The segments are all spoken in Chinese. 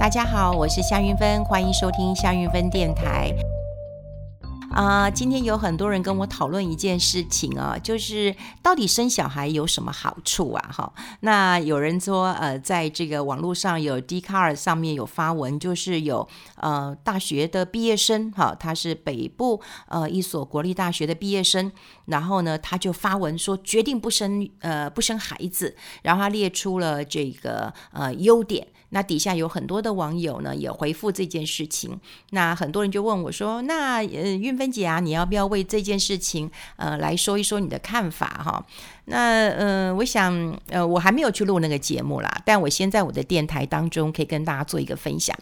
大家好，我是夏云芬，欢迎收听夏云芬电台。啊、今天有很多人跟我讨论一件事情啊，就是到底生小孩有什么好处啊？哈，那有人说，呃，在这个网络上有 d c a r 上面有发文，就是有呃大学的毕业生，哈，他是北部呃一所国立大学的毕业生，然后呢，他就发文说决定不生呃不生孩子，然后他列出了这个呃优点。那底下有很多的网友呢，也回复这件事情。那很多人就问我说：“那呃，孕芬姐啊，你要不要为这件事情呃来说一说你的看法哈？”那呃，我想呃，我还没有去录那个节目啦，但我先在我的电台当中可以跟大家做一个分享。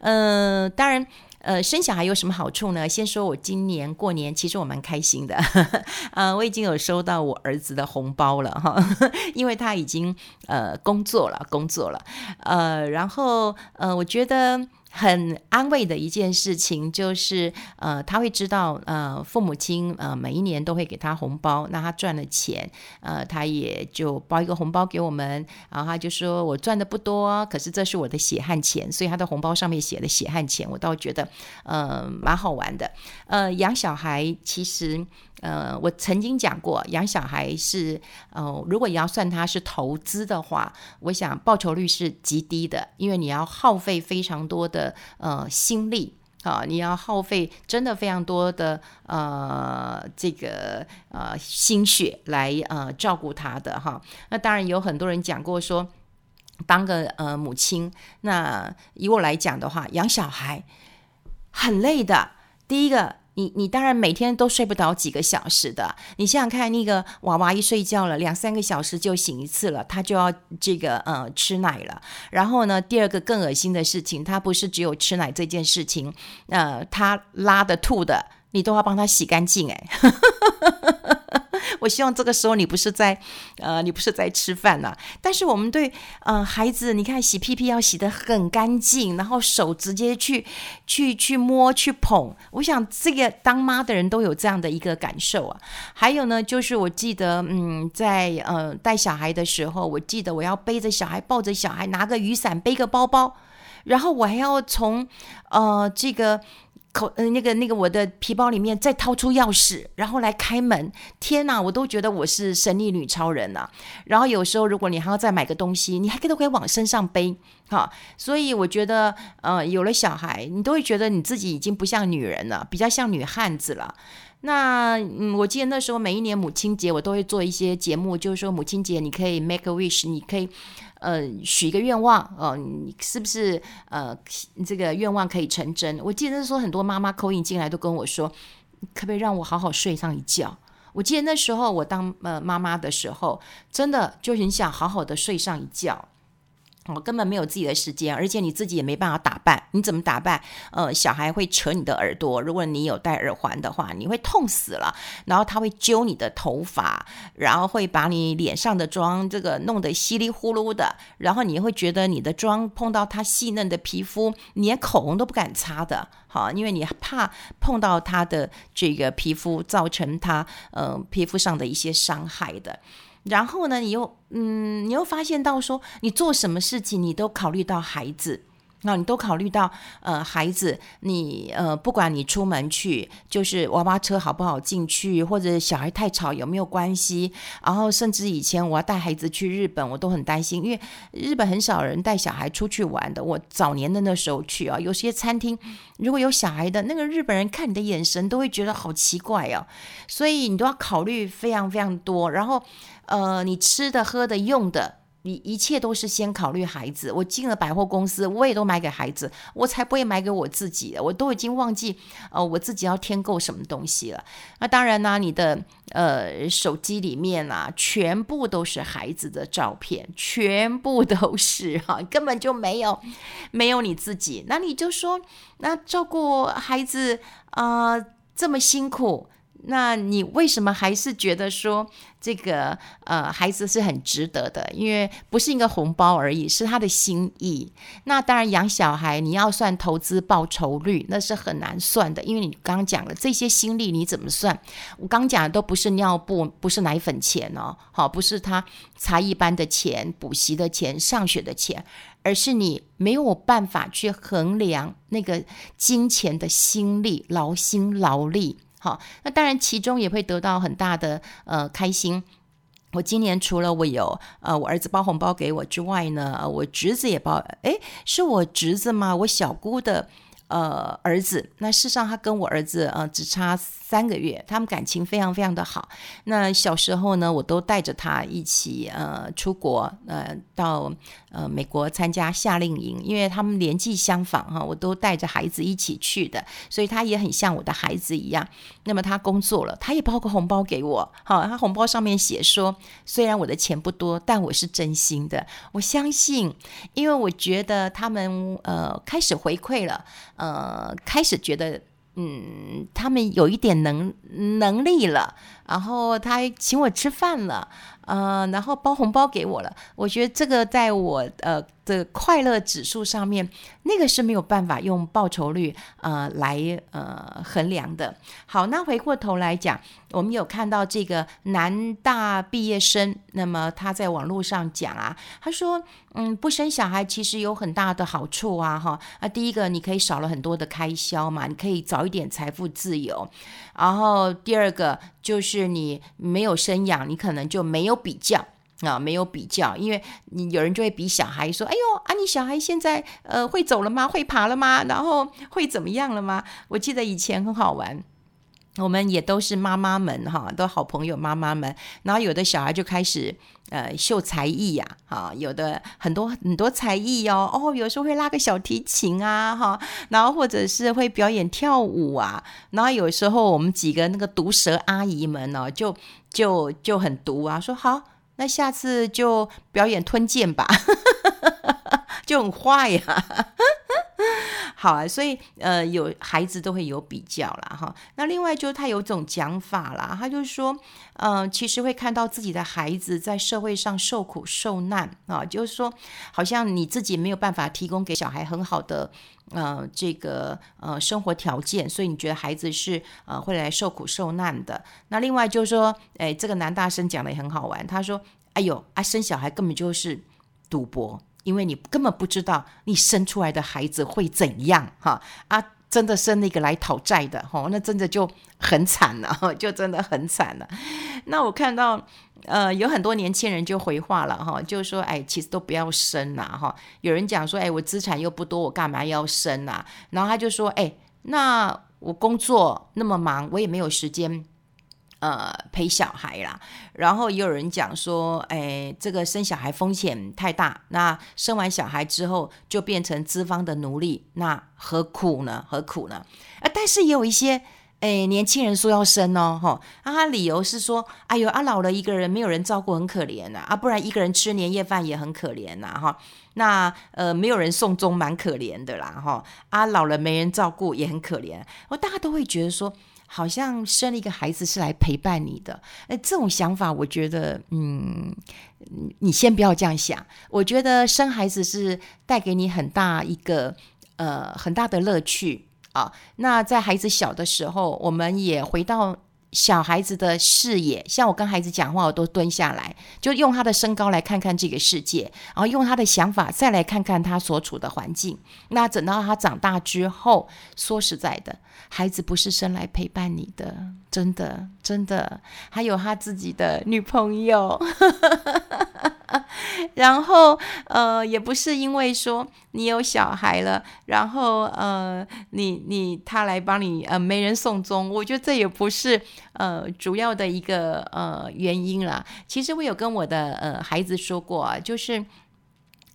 呃，当然。呃，生小孩有什么好处呢？先说我今年过年，其实我蛮开心的，呃，我已经有收到我儿子的红包了哈，因为他已经呃工作了，工作了，呃，然后呃，我觉得。很安慰的一件事情就是，呃，他会知道，呃，父母亲呃每一年都会给他红包，那他赚了钱，呃，他也就包一个红包给我们，然后他就说我赚的不多，可是这是我的血汗钱，所以他的红包上面写的血汗钱，我倒觉得，呃，蛮好玩的。呃，养小孩其实。呃，我曾经讲过，养小孩是，呃，如果你要算它是投资的话，我想报酬率是极低的，因为你要耗费非常多的呃心力啊，你要耗费真的非常多的呃这个呃心血来呃照顾他的哈。那当然有很多人讲过说，当个呃母亲，那以我来讲的话，养小孩很累的。第一个。你你当然每天都睡不着几个小时的，你想想看，那个娃娃一睡觉了两三个小时就醒一次了，他就要这个呃吃奶了。然后呢，第二个更恶心的事情，他不是只有吃奶这件事情，呃，他拉的吐的，你都要帮他洗干净哎。我希望这个时候你不是在，呃，你不是在吃饭呐、但是我们对，呃，孩子，你看洗屁屁要洗得很干净，然后手直接去，去，去摸，去捧。我想这个当妈的人都有这样的一个感受啊。还有呢，就是我记得，嗯，在呃带小孩的时候，我记得我要背着小孩，抱着小孩，拿个雨伞，背个包包，然后我还要从，呃，这个。口呃那个那个我的皮包里面再掏出钥匙，然后来开门。天哪，我都觉得我是神力女超人呐。然后有时候如果你还要再买个东西，你还可以都可以往身上背，哈。所以我觉得呃有了小孩，你都会觉得你自己已经不像女人了，比较像女汉子了。那嗯，我记得那时候每一年母亲节，我都会做一些节目，就是说母亲节你可以 make a wish，你可以。呃，许一个愿望哦，你是不是呃，这个愿望可以成真？我记得那时候很多妈妈 call in 进来都跟我说，可不可以让我好好睡上一觉？我记得那时候我当呃妈妈的时候，真的就很想好好的睡上一觉。我根本没有自己的时间，而且你自己也没办法打扮。你怎么打扮？呃，小孩会扯你的耳朵，如果你有戴耳环的话，你会痛死了。然后他会揪你的头发，然后会把你脸上的妆这个弄得稀里呼噜的。然后你会觉得你的妆碰到他细嫩的皮肤，你连口红都不敢擦的，好，因为你怕碰到他的这个皮肤，造成他呃皮肤上的一些伤害的。然后呢，你又嗯，你又发现到说，你做什么事情，你都考虑到孩子。那你都考虑到，呃，孩子，你呃，不管你出门去，就是娃娃车好不好进去，或者小孩太吵有没有关系？然后甚至以前我要带孩子去日本，我都很担心，因为日本很少人带小孩出去玩的。我早年的那时候去啊，有些餐厅如果有小孩的，那个日本人看你的眼神都会觉得好奇怪哦。所以你都要考虑非常非常多。然后，呃，你吃的、喝的、用的。你一切都是先考虑孩子。我进了百货公司，我也都买给孩子，我才不会买给我自己。我都已经忘记，呃，我自己要添购什么东西了。那当然呢，你的呃手机里面啊，全部都是孩子的照片，全部都是哈，根本就没有没有你自己。那你就说，那照顾孩子啊，这么辛苦。那你为什么还是觉得说这个呃孩子是很值得的？因为不是一个红包而已，是他的心意。那当然养小孩你要算投资报酬率，那是很难算的，因为你刚刚讲了这些心力你怎么算？我刚讲的都不是尿布，不是奶粉钱哦，好，不是他才艺班的钱、补习的钱、上学的钱，而是你没有办法去衡量那个金钱的心力、劳心劳力。好，那当然其中也会得到很大的呃开心。我今年除了我有呃我儿子包红包给我之外呢，我侄子也包，哎，是我侄子吗？我小姑的。呃，儿子，那事实上他跟我儿子呃只差三个月，他们感情非常非常的好。那小时候呢，我都带着他一起呃出国，呃到呃美国参加夏令营，因为他们年纪相仿哈，我都带着孩子一起去的，所以他也很像我的孩子一样。那么他工作了，他也包个红包给我，好，他红包上面写说，虽然我的钱不多，但我是真心的，我相信，因为我觉得他们呃开始回馈了。呃，开始觉得，嗯，他们有一点能能力了，然后他请我吃饭了，呃，然后包红包给我了。我觉得这个在我呃。的快乐指数上面，那个是没有办法用报酬率呃来呃衡量的。好，那回过头来讲，我们有看到这个南大毕业生，那么他在网络上讲啊，他说，嗯，不生小孩其实有很大的好处啊，哈啊，第一个你可以少了很多的开销嘛，你可以早一点财富自由，然后第二个就是是你没有生养，你可能就没有比较。啊，没有比较，因为你有人就会比小孩说：“哎呦，啊，你小孩现在呃会走了吗？会爬了吗？然后会怎么样了吗？”我记得以前很好玩，我们也都是妈妈们哈，都好朋友妈妈们，然后有的小孩就开始呃秀才艺呀，哈，有的很多很多才艺哦，哦，有时候会拉个小提琴啊，哈，然后或者是会表演跳舞啊，然后有时候我们几个那个毒舌阿姨们呢，就就就很毒啊，说好。那下次就表演吞剑吧，就很坏呀。好啊，所以呃，有孩子都会有比较啦。哈。那另外就是他有种讲法啦，他就是说，呃，其实会看到自己的孩子在社会上受苦受难啊，就是说，好像你自己没有办法提供给小孩很好的呃这个呃生活条件，所以你觉得孩子是呃会来受苦受难的。那另外就是说，哎，这个男大生讲的也很好玩，他说，哎呦，啊，生小孩根本就是赌博。因为你根本不知道你生出来的孩子会怎样哈啊！真的生那个来讨债的哈，那真的就很惨了，就真的很惨了。那我看到呃有很多年轻人就回话了哈，就说哎，其实都不要生呐哈。有人讲说哎，我资产又不多，我干嘛要生呐？然后他就说哎，那我工作那么忙，我也没有时间。呃，陪小孩啦，然后也有人讲说，哎，这个生小孩风险太大，那生完小孩之后就变成资方的奴隶，那何苦呢？何苦呢？啊，但是也有一些哎年轻人说要生哦，哈，啊，理由是说，哎呦，啊老了一个人没有人照顾很可怜呐，啊，不然一个人吃年夜饭也很可怜呐，哈，那呃没有人送终蛮可怜的啦，哈，啊老了没人照顾也很可怜，我大家都会觉得说。好像生了一个孩子是来陪伴你的，哎，这种想法，我觉得，嗯，你先不要这样想。我觉得生孩子是带给你很大一个，呃，很大的乐趣啊。那在孩子小的时候，我们也回到。小孩子的视野，像我跟孩子讲话，我都蹲下来，就用他的身高来看看这个世界，然后用他的想法再来看看他所处的环境。那等到他长大之后，说实在的，孩子不是生来陪伴你的，真的，真的，还有他自己的女朋友。然后，呃，也不是因为说你有小孩了，然后，呃，你你他来帮你，呃，没人送终。我觉得这也不是呃主要的一个呃原因啦。其实我有跟我的呃孩子说过啊，就是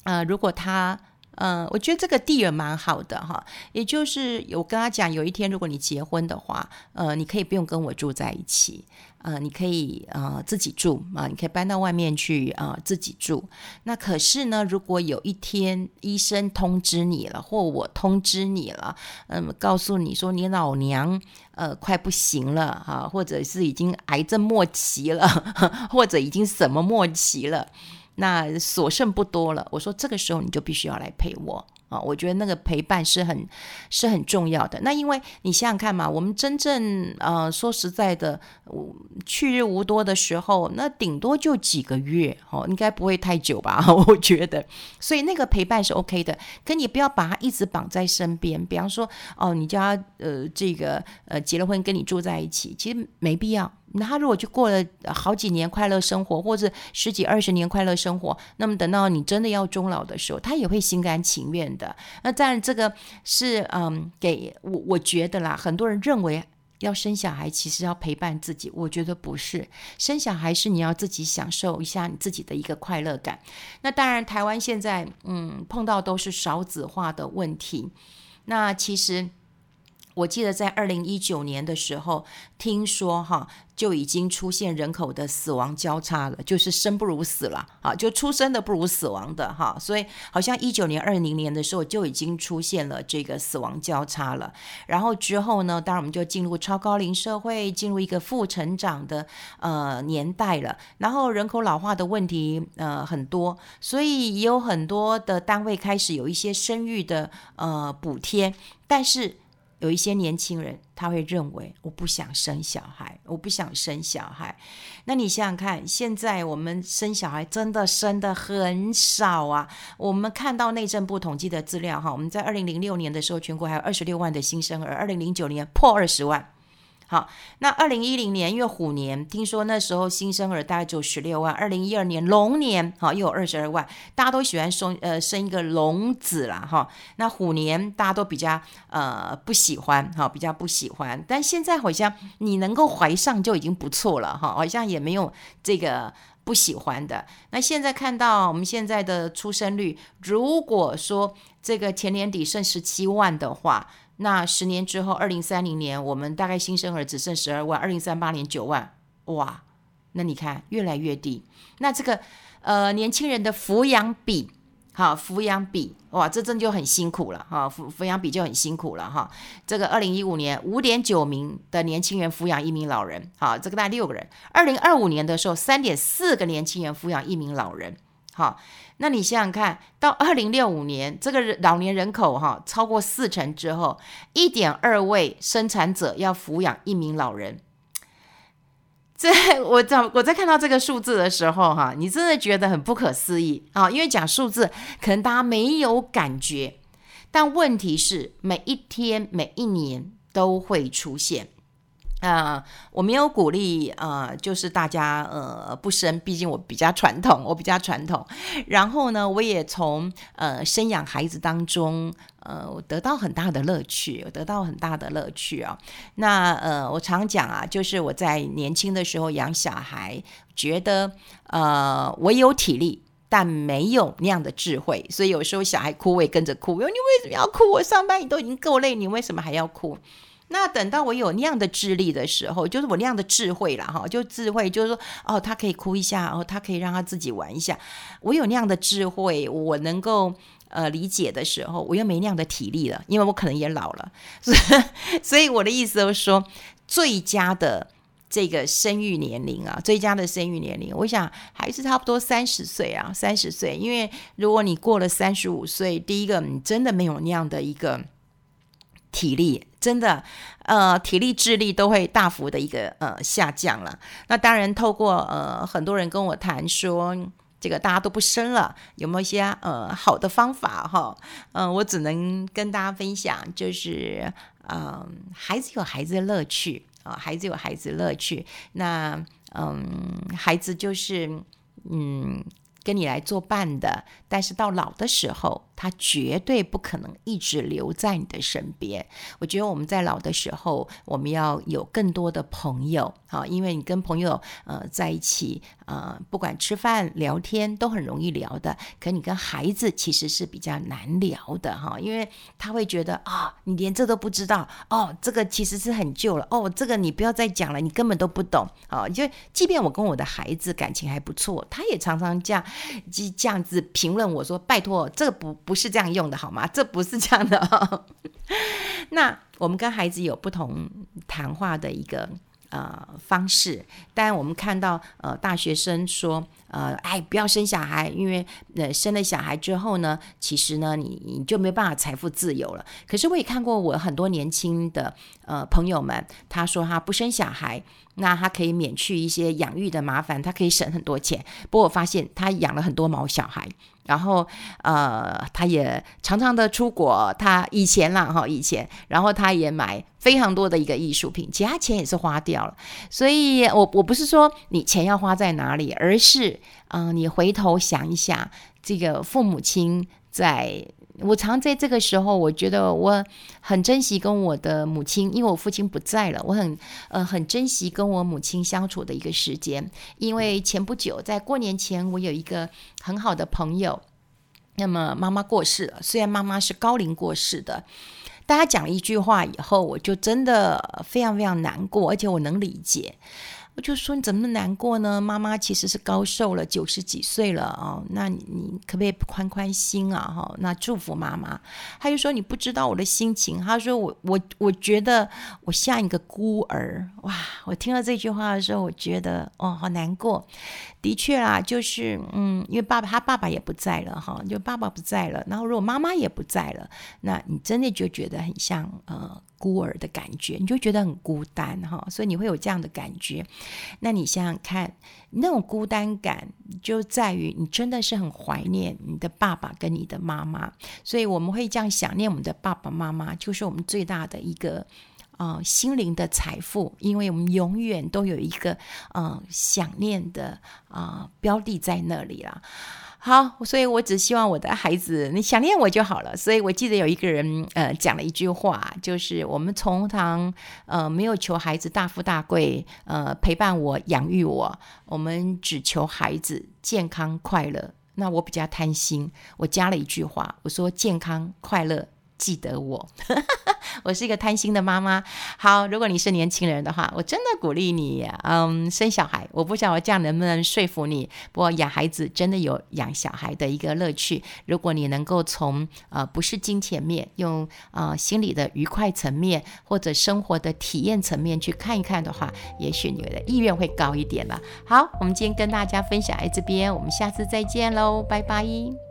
呃，如果他，呃，我觉得这个地儿蛮好的哈，也就是我跟他讲，有一天如果你结婚的话，呃，你可以不用跟我住在一起。呃，你可以呃自己住啊，你可以搬到外面去啊，自己住。那可是呢，如果有一天医生通知你了，或我通知你了，嗯，告诉你说你老娘呃快不行了啊，或者是已经癌症末期了，或者已经什么末期了，那所剩不多了。我说这个时候你就必须要来陪我啊，我觉得那个陪伴是很是很重要的。那因为你想想看嘛，我们真正呃说实在的，去日无多的时候，那顶多就几个月哦，应该不会太久吧？我觉得，所以那个陪伴是 OK 的。可你不要把他一直绑在身边，比方说哦，你叫他呃这个呃结了婚跟你住在一起，其实没必要。那他如果就过了好几年快乐生活，或者十几二十年快乐生活，那么等到你真的要终老的时候，他也会心甘情愿的。那当然，这个是嗯，给我我觉得啦，很多人认为要生小孩，其实要陪伴自己，我觉得不是。生小孩是你要自己享受一下你自己的一个快乐感。那当然，台湾现在嗯碰到都是少子化的问题。那其实。我记得在二零一九年的时候，听说哈就已经出现人口的死亡交叉了，就是生不如死了啊，就出生的不如死亡的哈，所以好像一九年、二零年的时候就已经出现了这个死亡交叉了。然后之后呢，当然我们就进入超高龄社会，进入一个负成长的呃年代了。然后人口老化的问题呃很多，所以也有很多的单位开始有一些生育的呃补贴，但是。有一些年轻人，他会认为我不想生小孩，我不想生小孩。那你想想看，现在我们生小孩真的生的很少啊。我们看到内政部统计的资料哈，我们在二零零六年的时候，全国还有二十六万的新生儿，二零零九年破二十万。好，那二零一零年因为虎年，听说那时候新生儿大概只有十六万。二零一二年龙年，好又有二十二万，大家都喜欢生呃生一个龙子啦哈。那虎年大家都比较呃不喜欢哈，比较不喜欢。但现在好像你能够怀上就已经不错了哈，好像也没有这个不喜欢的。那现在看到我们现在的出生率，如果说这个前年底剩十七万的话。那十年之后，二零三零年，我们大概新生儿只剩十二万，二零三八年九万，哇，那你看越来越低。那这个呃年轻人的抚养比，好抚养比，哇，这真就很辛苦了哈，抚抚养比就很辛苦了哈。这个二零一五年五点九名的年轻人抚养一名老人，好，这个大概六个人。二零二五年的时候，三点四个年轻人抚养一名老人，好。那你想想看，到二零六五年，这个老年人口哈超过四成之后，一点二位生产者要抚养一名老人。这 我在我在看到这个数字的时候哈，你真的觉得很不可思议啊！因为讲数字可能大家没有感觉，但问题是每一天每一年都会出现。啊、我没有鼓励，呃，就是大家呃不生，毕竟我比较传统，我比较传统。然后呢，我也从呃生养孩子当中，呃，我得到很大的乐趣，得到很大的乐趣啊。那呃，我常讲啊，就是我在年轻的时候养小孩，觉得呃我有体力，但没有那样的智慧，所以有时候小孩哭我也跟着哭。我说你为什么要哭？我上班你都已经够累，你为什么还要哭？那等到我有那样的智力的时候，就是我那样的智慧了哈，就智慧就是说，哦，他可以哭一下，哦，他可以让他自己玩一下。我有那样的智慧，我能够呃理解的时候，我又没那样的体力了，因为我可能也老了。所以，所以我的意思就是说，最佳的这个生育年龄啊，最佳的生育年龄，我想还是差不多三十岁啊，三十岁。因为如果你过了三十五岁，第一个你真的没有那样的一个。体力真的，呃，体力、智力都会大幅的一个呃下降了。那当然，透过呃很多人跟我谈说，这个大家都不生了，有没有一些呃好的方法哈？嗯、我只能跟大家分享，就是嗯、孩子有孩子的乐趣啊、孩子有孩子的乐趣。那嗯、孩子就是嗯跟你来作伴的，但是到老的时候。他绝对不可能一直留在你的身边。我觉得我们在老的时候，我们要有更多的朋友，好，因为你跟朋友呃在一起，呃，不管吃饭聊天都很容易聊的。可你跟孩子其实是比较难聊的哈，因为他会觉得啊、你连这都不知道哦，这个其实是很旧了哦，这个你不要再讲了，你根本都不懂啊。就即便我跟我的孩子感情还不错，他也常常这样这样子评论我说：“拜托，这个不。”不是这样用的，好吗？这不是这样的哦。那我们跟孩子有不同谈话的一个呃方式，但我们看到呃大学生说呃，哎，不要生小孩，因为呃，生了小孩之后呢，其实呢，你你就没办法财富自由了。可是我也看过我很多年轻的呃朋友们，他说他不生小孩，那他可以免去一些养育的麻烦，他可以省很多钱。不过我发现他养了很多毛小孩。然后，呃，他也常常的出国。他以前啦，哈，以前，然后他也买非常多的一个艺术品，其他钱也是花掉了。所以我，我不是说你钱要花在哪里，而是，嗯、你回头想一想，这个父母亲在。我常在这个时候，我觉得我很珍惜跟我的母亲，因为我父亲不在了，我很呃很珍惜跟我母亲相处的一个时间。因为前不久在过年前，我有一个很好的朋友，那么妈妈过世了，虽然妈妈是高龄过世的，大家讲一句话以后，我就真的非常非常难过，而且我能理解。我就说，你怎么那么难过呢？妈妈其实是高寿了，九十几岁了、哦。那你你可不可以宽宽心啊？哈，那祝福妈妈。他就说，你不知道我的心情。他说，我我我觉得我像一个孤儿。哇！我听到这句话的时候，我觉得哦，好难过。的确啦，就是嗯，因为爸爸他爸爸也不在了哈，就爸爸不在了，然后如果妈妈也不在了，那你真的就觉得很像呃孤儿的感觉，你就觉得很孤单哈，所以你会有这样的感觉。那你想想看，那种孤单感就在于你真的是很怀念你的爸爸跟你的妈妈，所以我们会这样想念我们的爸爸妈妈，就是我们最大的一个。啊、呃，心灵的财富，因为我们永远都有一个嗯、呃、想念的啊、呃、标的在那里啦。好，所以我只希望我的孩子你想念我就好了。所以我记得有一个人呃讲了一句话，就是我们从常呃没有求孩子大富大贵，呃陪伴我养育我，我们只求孩子健康快乐。那我比较贪心，我加了一句话，我说健康快乐。记得我，我是一个贪心的妈妈。好，如果你是年轻人的话，我真的鼓励你，嗯，生小孩。我不知道我这样能不能说服你。不过养孩子真的有养小孩的一个乐趣。如果你能够从呃不是金钱面，用呃心理的愉快层面或者生活的体验层面去看一看的话，也许你的意愿会高一点了。好，我们今天跟大家分享在这边，我们下次再见喽，拜拜。